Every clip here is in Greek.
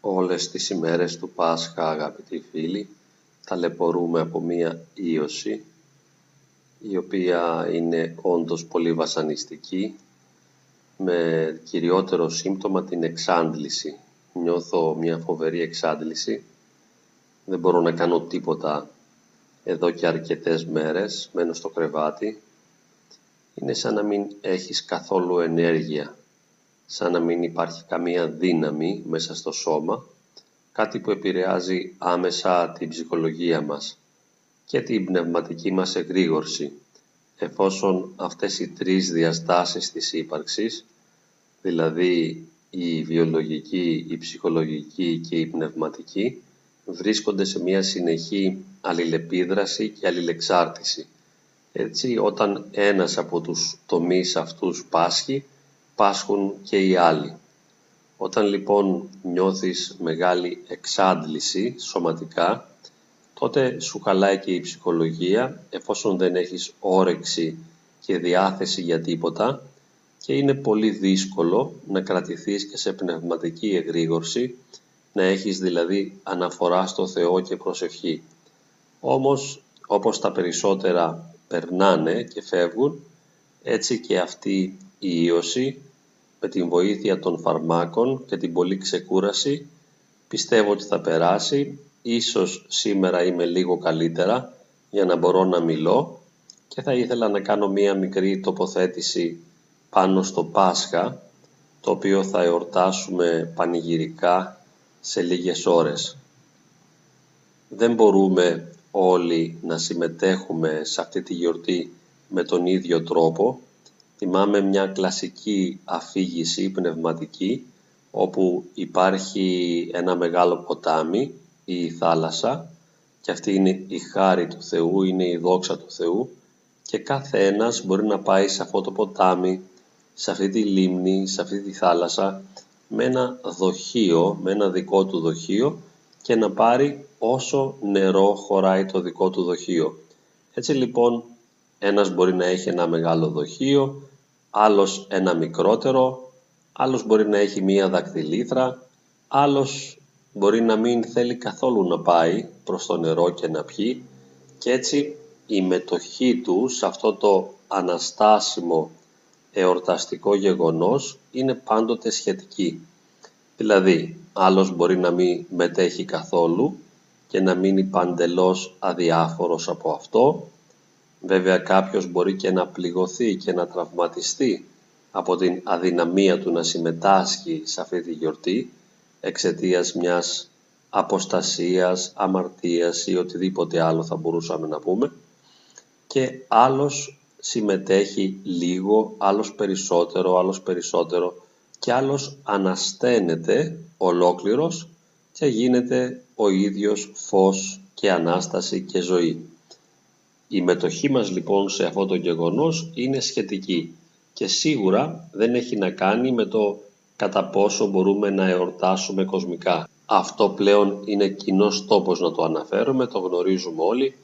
Όλες τις ημέρες του Πάσχα, αγαπητοί φίλοι, ταλαιπωρούμε από μία ίωση, η οποία είναι όντως πολύ βασανιστική, με κυριότερο σύμπτωμα την εξάντληση. Νιώθω μια φοβερή εξάντληση, δεν μπορώ να κάνω τίποτα εδώ και αρκετές μέρες, μένω στο κρεβάτι. Είναι σαν να μην έχεις καθόλου ενέργεια σαν να μην υπάρχει καμία δύναμη μέσα στο σώμα, κάτι που επηρεάζει άμεσα την ψυχολογία μας και την πνευματική μας εγρήγορση, εφόσον αυτές οι τρεις διαστάσεις της ύπαρξης, δηλαδή η βιολογική, η ψυχολογική και η πνευματική, βρίσκονται σε μια συνεχή αλληλεπίδραση και αλληλεξάρτηση. Έτσι, όταν ένας από τους τομείς αυτούς πάσχει, πάσχουν και οι άλλοι. Όταν λοιπόν νιώθεις μεγάλη εξάντληση σωματικά, τότε σου χαλάει και η ψυχολογία εφόσον δεν έχεις όρεξη και διάθεση για τίποτα και είναι πολύ δύσκολο να κρατηθείς και σε πνευματική εγρήγορση, να έχεις δηλαδή αναφορά στο Θεό και προσευχή. Όμως, όπως τα περισσότερα περνάνε και φεύγουν, έτσι και αυτή η ίωση με την βοήθεια των φαρμάκων και την πολλή ξεκούραση πιστεύω ότι θα περάσει. Ίσως σήμερα είμαι λίγο καλύτερα για να μπορώ να μιλώ και θα ήθελα να κάνω μία μικρή τοποθέτηση πάνω στο Πάσχα το οποίο θα εορτάσουμε πανηγυρικά σε λίγες ώρες. Δεν μπορούμε όλοι να συμμετέχουμε σε αυτή τη γιορτή με τον ίδιο τρόπο θυμάμαι μια κλασική αφήγηση πνευματική όπου υπάρχει ένα μεγάλο ποτάμι ή η θάλασσα και αυτή είναι η χάρη του Θεού, είναι η δόξα του Θεού και κάθε ένας μπορεί να πάει σε αυτό το ποτάμι, σε αυτή τη λίμνη, σε αυτή τη θάλασσα με ένα δοχείο, με ένα δικό του δοχείο και να πάρει όσο νερό χωράει το δικό του δοχείο. Έτσι λοιπόν ένας μπορεί να έχει ένα μεγάλο δοχείο, άλλος ένα μικρότερο, άλλος μπορεί να έχει μία δακτυλίθρα, άλλος μπορεί να μην θέλει καθόλου να πάει προς το νερό και να πιει και έτσι η μετοχή του σε αυτό το αναστάσιμο εορταστικό γεγονός είναι πάντοτε σχετική. Δηλαδή, άλλος μπορεί να μην μετέχει καθόλου και να μείνει παντελώς αδιάφορος από αυτό Βέβαια κάποιος μπορεί και να πληγωθεί και να τραυματιστεί από την αδυναμία του να συμμετάσχει σε αυτή τη γιορτή εξαιτίας μιας αποστασίας, αμαρτίας ή οτιδήποτε άλλο θα μπορούσαμε να πούμε και άλλος συμμετέχει λίγο, άλλος περισσότερο, άλλος περισσότερο και άλλος ανασταίνεται ολόκληρος και γίνεται ο ίδιος φως και Ανάσταση και ζωή. Η μετοχή μας λοιπόν σε αυτό το γεγονός είναι σχετική και σίγουρα δεν έχει να κάνει με το κατά πόσο μπορούμε να εορτάσουμε κοσμικά. Αυτό πλέον είναι κοινός τόπος να το αναφέρουμε, το γνωρίζουμε όλοι,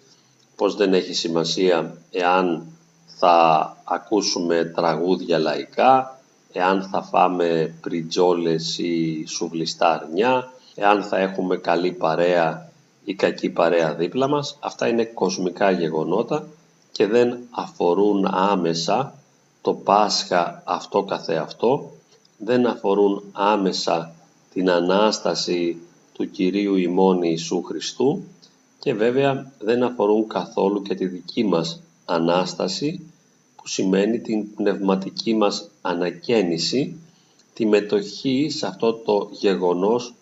πως δεν έχει σημασία εάν θα ακούσουμε τραγούδια λαϊκά, εάν θα φάμε πριτζόλες ή σουβλιστά αρνιά, εάν θα έχουμε καλή παρέα η κακή παρέα δίπλα μας. Αυτά είναι κοσμικά γεγονότα και δεν αφορούν άμεσα το Πάσχα αυτό καθεαυτό, δεν αφορούν άμεσα την Ανάσταση του Κυρίου ημών Ιησού Χριστού και βέβαια δεν αφορούν καθόλου και τη δική μας Ανάσταση που σημαίνει την πνευματική μας ανακαίνιση, τη μετοχή σε αυτό το γεγονός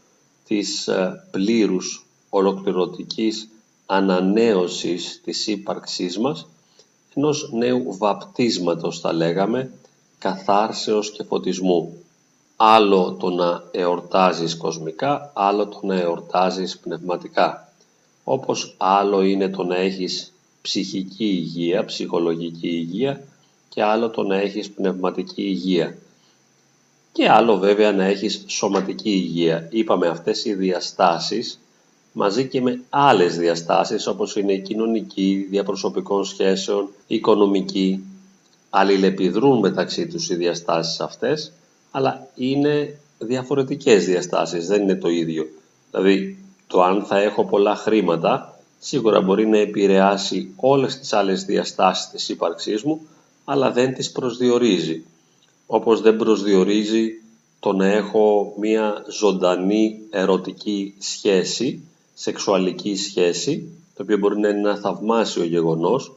της ε, πλήρους ολοκληρωτικής ανανέωσης της ύπαρξής μας, ενός νέου βαπτίσματος θα λέγαμε, καθάρσεως και φωτισμού. Άλλο το να εορτάζεις κοσμικά, άλλο το να εορτάζεις πνευματικά. Όπως άλλο είναι το να έχεις ψυχική υγεία, ψυχολογική υγεία και άλλο το να έχεις πνευματική υγεία. Και άλλο βέβαια να έχεις σωματική υγεία. Είπαμε αυτές οι διαστάσεις μαζί και με άλλες διαστάσεις όπως είναι η κοινωνική, διαπροσωπικών σχέσεων, οικονομική, αλληλεπιδρούν μεταξύ τους οι διαστάσεις αυτές, αλλά είναι διαφορετικές διαστάσεις, δεν είναι το ίδιο. Δηλαδή, το αν θα έχω πολλά χρήματα, σίγουρα μπορεί να επηρεάσει όλες τις άλλες διαστάσεις της ύπαρξής μου, αλλά δεν τις προσδιορίζει. Όπως δεν προσδιορίζει το να έχω μία ζωντανή ερωτική σχέση, σεξουαλική σχέση, το οποίο μπορεί να είναι ένα θαυμάσιο γεγονός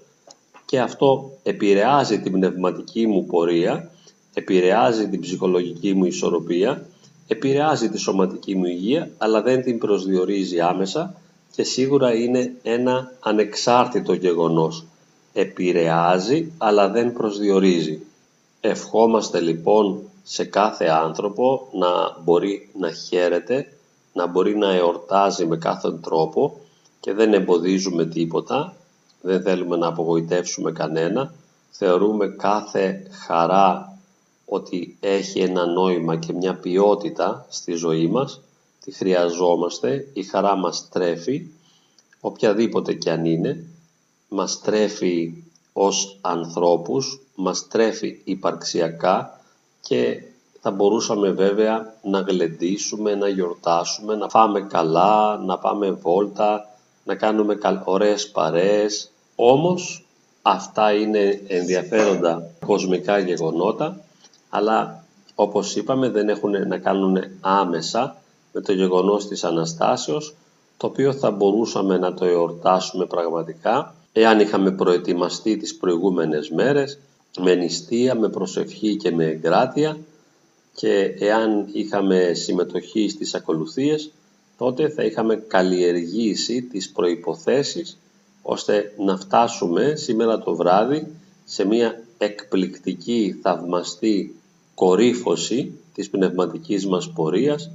και αυτό επηρεάζει την πνευματική μου πορεία, επηρεάζει την ψυχολογική μου ισορροπία, επηρεάζει τη σωματική μου υγεία, αλλά δεν την προσδιορίζει άμεσα και σίγουρα είναι ένα ανεξάρτητο γεγονός. Επηρεάζει, αλλά δεν προσδιορίζει. Ευχόμαστε λοιπόν σε κάθε άνθρωπο να μπορεί να χαίρεται, να μπορεί να εορτάζει με κάθε τρόπο και δεν εμποδίζουμε τίποτα, δεν θέλουμε να απογοητεύσουμε κανένα, θεωρούμε κάθε χαρά ότι έχει ένα νόημα και μια ποιότητα στη ζωή μας, τη χρειαζόμαστε, η χαρά μας τρέφει, οποιαδήποτε και αν είναι, μας τρέφει ως ανθρώπους, μας τρέφει υπαρξιακά και θα μπορούσαμε βέβαια να γλεντήσουμε, να γιορτάσουμε, να φάμε καλά, να πάμε βόλτα, να κάνουμε ωραίες παρέες. Όμως αυτά είναι ενδιαφέροντα κοσμικά γεγονότα, αλλά όπως είπαμε δεν έχουν να κάνουν άμεσα με το γεγονός της Αναστάσεως, το οποίο θα μπορούσαμε να το εορτάσουμε πραγματικά, εάν είχαμε προετοιμαστεί τις προηγούμενες μέρες, με νηστεία, με προσευχή και με εγκράτεια και εάν είχαμε συμμετοχή στις ακολουθίες, τότε θα είχαμε καλλιεργήσει τις προϋποθέσεις ώστε να φτάσουμε σήμερα το βράδυ σε μια εκπληκτική, θαυμαστή κορύφωση της πνευματικής μας πορείας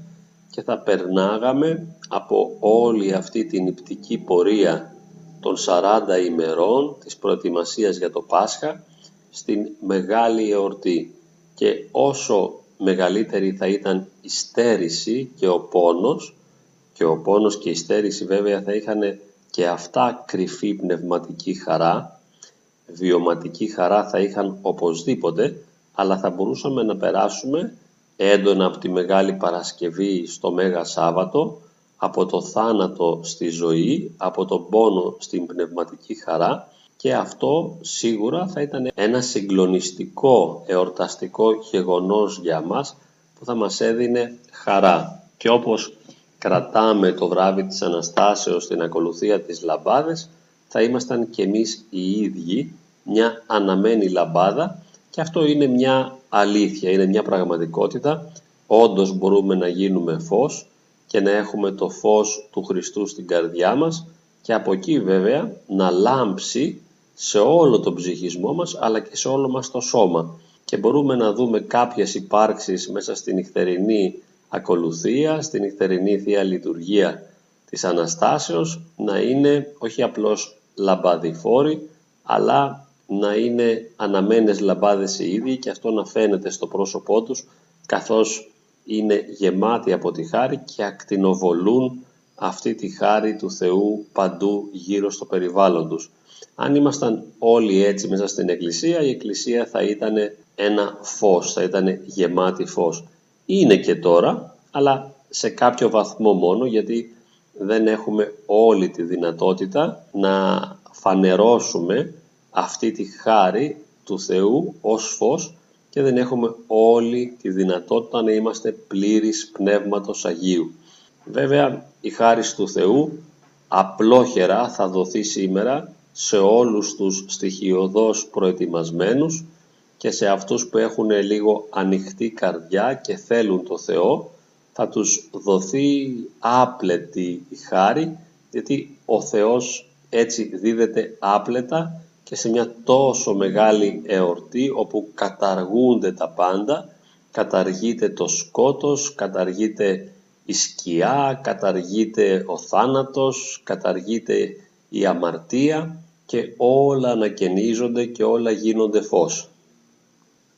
και θα περνάγαμε από όλη αυτή την υπτική πορεία των 40 ημερών της προετοιμασίας για το Πάσχα στην μεγάλη εορτή. Και όσο μεγαλύτερη θα ήταν η στέρηση και ο πόνος. Και ο πόνος και η στέρηση βέβαια θα είχαν και αυτά κρυφή πνευματική χαρά. Βιωματική χαρά θα είχαν οπωσδήποτε αλλά θα μπορούσαμε να περάσουμε έντονα από τη Μεγάλη Παρασκευή στο Μέγα Σάββατο από το θάνατο στη ζωή, από τον πόνο στην πνευματική χαρά και αυτό σίγουρα θα ήταν ένα συγκλονιστικό εορταστικό γεγονός για μας που θα μας έδινε χαρά. Και όπως κρατάμε το βράδυ της Αναστάσεως στην ακολουθία της λαμπάδες, θα ήμασταν και εμείς οι ίδιοι μια αναμένη λαμπάδα και αυτό είναι μια αλήθεια, είναι μια πραγματικότητα. Όντως μπορούμε να γίνουμε φως και να έχουμε το φως του Χριστού στην καρδιά μας και από εκεί βέβαια να λάμψει σε όλο τον ψυχισμό μας αλλά και σε όλο μας το σώμα. Και μπορούμε να δούμε κάποιες υπάρξεις μέσα στην νυχτερινή ακολουθία, στην νυχτερινή Θεία Λειτουργία της Αναστάσεως να είναι όχι απλώς λαμπαδιφόροι αλλά να είναι αναμένες λαμπάδες οι ίδιοι και αυτό να φαίνεται στο πρόσωπό τους καθώς είναι γεμάτοι από τη χάρη και ακτινοβολούν αυτή τη χάρη του Θεού παντού γύρω στο περιβάλλον τους. Αν ήμασταν όλοι έτσι μέσα στην Εκκλησία, η Εκκλησία θα ήταν ένα φως, θα ήταν γεμάτη φως. Είναι και τώρα, αλλά σε κάποιο βαθμό μόνο, γιατί δεν έχουμε όλη τη δυνατότητα να φανερώσουμε αυτή τη χάρη του Θεού ως φως και δεν έχουμε όλη τη δυνατότητα να είμαστε πλήρης Πνεύματος Αγίου. Βέβαια, η χάρη του Θεού απλόχερα θα δοθεί σήμερα σε όλους τους στοιχειοδός προετοιμασμένους και σε αυτούς που έχουν λίγο ανοιχτή καρδιά και θέλουν το Θεό θα τους δοθεί άπλετη η χάρη γιατί ο Θεός έτσι δίδεται άπλετα και σε μια τόσο μεγάλη εορτή όπου καταργούνται τα πάντα, καταργείται το σκότος, καταργείται η σκιά, καταργείται ο θάνατος, καταργείται η αμαρτία και όλα ανακαινίζονται και όλα γίνονται φως.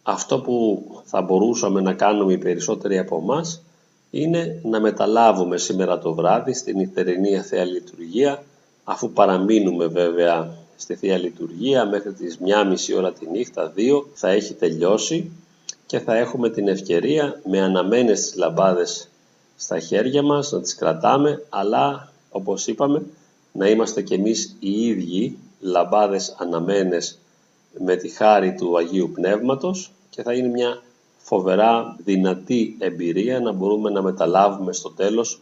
Αυτό που θα μπορούσαμε να κάνουμε οι περισσότεροι από εμάς είναι να μεταλάβουμε σήμερα το βράδυ στην νυχτερινή Θεία Λειτουργία αφού παραμείνουμε βέβαια στη Θεία Λειτουργία μέχρι τις 1.30 ώρα τη νύχτα, 2 θα έχει τελειώσει και θα έχουμε την ευκαιρία με αναμένες τις λαμπάδες στα χέρια μας, να τις κρατάμε, αλλά όπως είπαμε να είμαστε κι εμείς οι ίδιοι λαμπάδες αναμένες με τη χάρη του Αγίου Πνεύματος και θα είναι μια φοβερά δυνατή εμπειρία να μπορούμε να μεταλάβουμε στο τέλος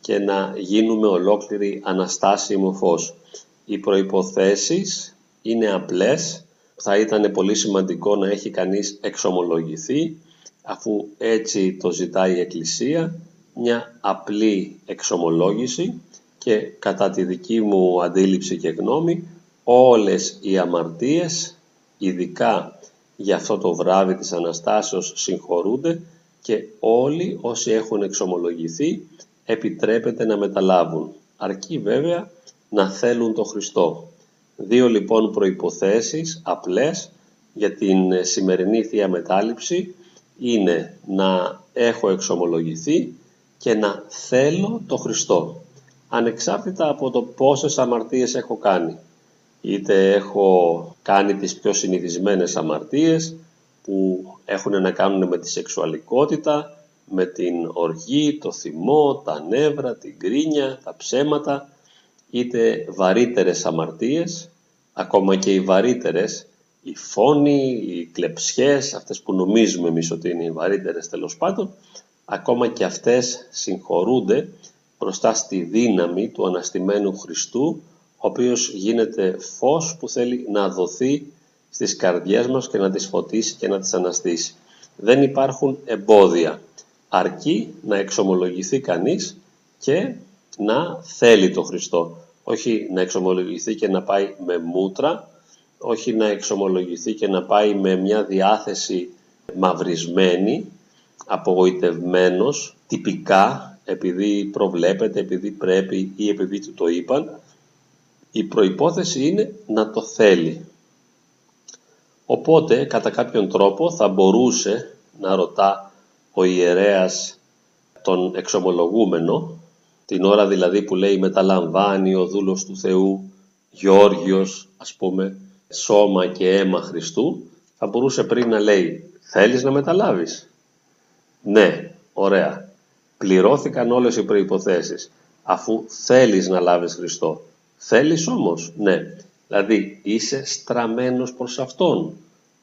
και να γίνουμε ολόκληρη αναστάσιμο φως. Οι προϋποθέσεις είναι απλές, θα ήταν πολύ σημαντικό να έχει κανείς εξομολογηθεί αφού έτσι το ζητάει η Εκκλησία, μια απλή εξομολόγηση και κατά τη δική μου αντίληψη και γνώμη όλες οι αμαρτίες, ειδικά για αυτό το βράδυ της Αναστάσεως συγχωρούνται και όλοι όσοι έχουν εξομολογηθεί επιτρέπεται να μεταλάβουν. Αρκεί βέβαια να θέλουν το Χριστό. Δύο λοιπόν προϋποθέσεις απλές για την σημερινή Θεία Μετάληψη είναι να έχω εξομολογηθεί και να θέλω το Χριστό. Ανεξάρτητα από το πόσες αμαρτίες έχω κάνει. Είτε έχω κάνει τις πιο συνηθισμένες αμαρτίες που έχουν να κάνουν με τη σεξουαλικότητα, με την οργή, το θυμό, τα νεύρα, την κρίνια, τα ψέματα, είτε βαρύτερες αμαρτίες, ακόμα και οι βαρύτερες, οι φόνοι, οι κλεψιές, αυτές που νομίζουμε εμείς ότι είναι οι βαρύτερες τέλος πάντων, ακόμα και αυτές συγχωρούνται μπροστά στη δύναμη του αναστημένου Χριστού, ο οποίος γίνεται φως που θέλει να δοθεί στις καρδιές μας και να τις φωτίσει και να τις αναστήσει. Δεν υπάρχουν εμπόδια, αρκεί να εξομολογηθεί κανείς και να θέλει το Χριστό. Όχι να εξομολογηθεί και να πάει με μούτρα, όχι να εξομολογηθεί και να πάει με μια διάθεση μαυρισμένη, απογοητευμένος, τυπικά, επειδή προβλέπεται, επειδή πρέπει ή επειδή του το είπαν. Η προϋπόθεση είναι να το θέλει. Οπότε, κατά κάποιον τρόπο, θα μπορούσε να ρωτά ο ιερέας τον εξομολογούμενο, την ώρα δηλαδή που λέει μεταλαμβάνει ο δούλος του Θεού, Γεώργιος, ας πούμε, σώμα και αίμα Χριστού, θα μπορούσε πριν να λέει θέλεις να μεταλάβεις. Ναι, ωραία. Πληρώθηκαν όλες οι προϋποθέσεις αφού θέλεις να λάβεις Χριστό. Θέλεις όμως, ναι. Δηλαδή είσαι στραμμένος προς Αυτόν.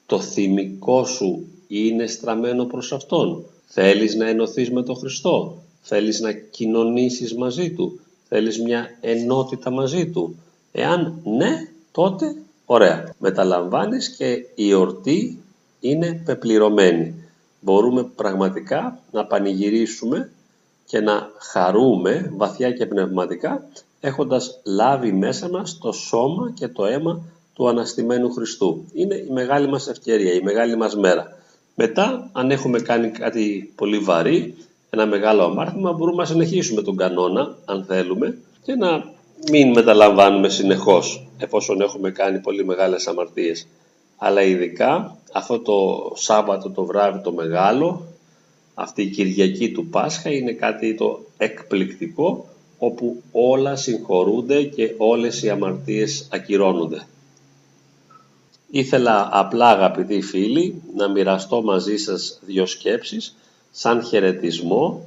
Το θυμικό σου είναι στραμμένο προς Αυτόν. Θέλεις να ενωθείς με τον Χριστό. Θέλεις να κοινωνήσεις μαζί Του. Θέλεις μια ενότητα μαζί Του. Εάν ναι, τότε ωραία. Μεταλαμβάνεις και η ορτή είναι πεπληρωμένη. Μπορούμε πραγματικά να πανηγυρίσουμε και να χαρούμε βαθιά και πνευματικά έχοντας λάβει μέσα μας το σώμα και το αίμα του Αναστημένου Χριστού. Είναι η μεγάλη μας ευκαιρία, η μεγάλη μας μέρα. Μετά, αν έχουμε κάνει κάτι πολύ βαρύ, ένα μεγάλο αμάρτημα, μπορούμε να συνεχίσουμε τον κανόνα, αν θέλουμε, και να μην μεταλαμβάνουμε συνεχώς, εφόσον έχουμε κάνει πολύ μεγάλες αμαρτίες. Αλλά ειδικά αυτό το Σάββατο το βράδυ το μεγάλο, αυτή η Κυριακή του Πάσχα είναι κάτι το εκπληκτικό, όπου όλα συγχωρούνται και όλες οι αμαρτίες ακυρώνονται. Ήθελα απλά αγαπητοί φίλοι να μοιραστώ μαζί σας δύο σκέψεις σαν χαιρετισμό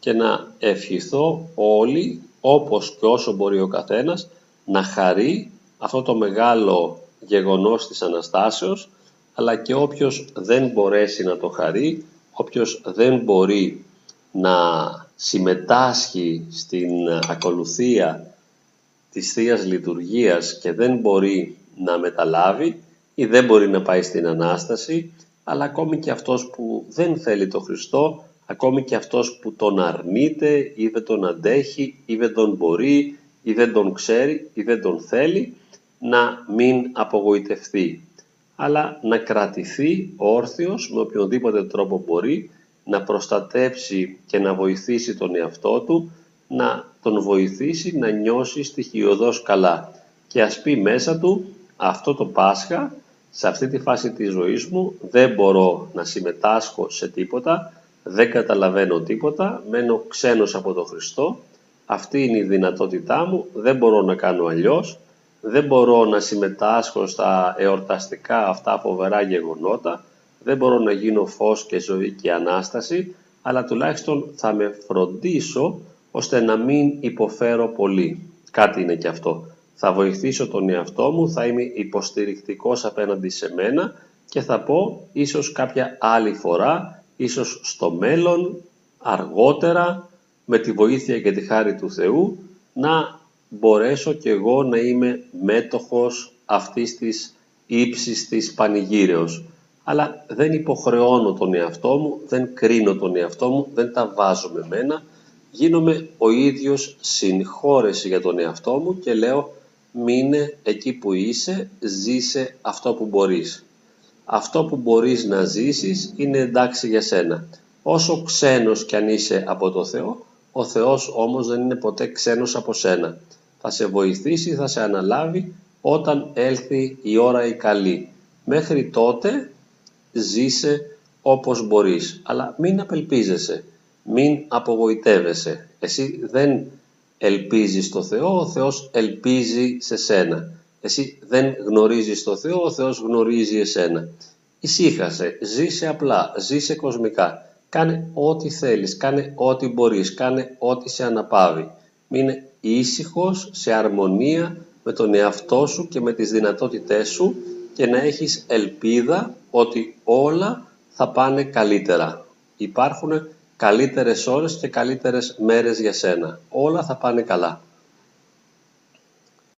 και να ευχηθώ όλοι όπως και όσο μπορεί ο καθένας να χαρεί αυτό το μεγάλο γεγονός της Αναστάσεως αλλά και όποιος δεν μπορέσει να το χαρεί, όποιος δεν μπορεί να συμμετάσχει στην ακολουθία της Θείας Λειτουργίας και δεν μπορεί να μεταλάβει ή δεν μπορεί να πάει στην Ανάσταση, αλλά ακόμη και αυτός που δεν θέλει το Χριστό, ακόμη και αυτός που τον αρνείται ή δεν τον αντέχει ή δεν τον μπορεί ή δεν τον ξέρει ή δεν τον θέλει, να μην απογοητευτεί, αλλά να κρατηθεί όρθιος με οποιονδήποτε τρόπο μπορεί, να προστατέψει και να βοηθήσει τον εαυτό του, να τον βοηθήσει να νιώσει στοιχειοδός καλά. Και ας πει μέσα του αυτό το Πάσχα σε αυτή τη φάση της ζωής μου δεν μπορώ να συμμετάσχω σε τίποτα, δεν καταλαβαίνω τίποτα, μένω ξένος από τον Χριστό, αυτή είναι η δυνατότητά μου, δεν μπορώ να κάνω αλλιώς, δεν μπορώ να συμμετάσχω στα εορταστικά αυτά φοβερά γεγονότα, Δεν μπορώ να γίνω φως και ζωή και Ανάσταση, αλλά τουλάχιστον θα με φροντίσω ώστε να μην υποφέρω πολύ. Κάτι είναι και αυτό. Θα βοηθήσω τον εαυτό μου, θα είμαι υποστηρικτικός απέναντι σε μένα και θα πω ίσως κάποια άλλη φορά, ίσως στο μέλλον, αργότερα, με τη βοήθεια και τη χάρη του Θεού, να μπορέσω και εγώ να είμαι μέτοχος αυτής της ύψης της πανηγύρεως. Αλλά δεν υποχρεώνω τον εαυτό μου, δεν κρίνω τον εαυτό μου, δεν τα βάζω με μένα. Γίνομαι ο ίδιος συγχώρεση για τον εαυτό μου και λέω μείνε εκεί που είσαι, ζήσε αυτό που μπορείς. Αυτό που μπορείς να ζήσεις είναι εντάξει για σένα. Όσο ξένος κι αν είσαι από το Θεό, ο Θεός όμως δεν είναι ποτέ ξένος από σένα. Θα σε βοηθήσει, θα σε αναλάβει όταν έλθει η ώρα η καλή. Μέχρι τότε ζήσε όπως μπορείς. Αλλά μην απελπίζεσαι, μην απογοητεύεσαι. Εσύ δεν ελπίζεις στο Θεό, ο Θεός ελπίζει σε σένα. Εσύ δεν γνωρίζεις το Θεό, ο Θεός γνωρίζει εσένα. Ησύχασε, ζήσε απλά, ζήσε κοσμικά. Κάνε ό,τι θέλεις, κάνε ό,τι μπορείς, κάνε ό,τι σε αναπαύει. Μείνε ήσυχος, σε αρμονία με τον εαυτό σου και με τις δυνατότητές σου και να έχεις ελπίδα ότι όλα θα πάνε καλύτερα. Υπάρχουν καλύτερες ώρες και καλύτερες μέρες για σένα. Όλα θα πάνε καλά.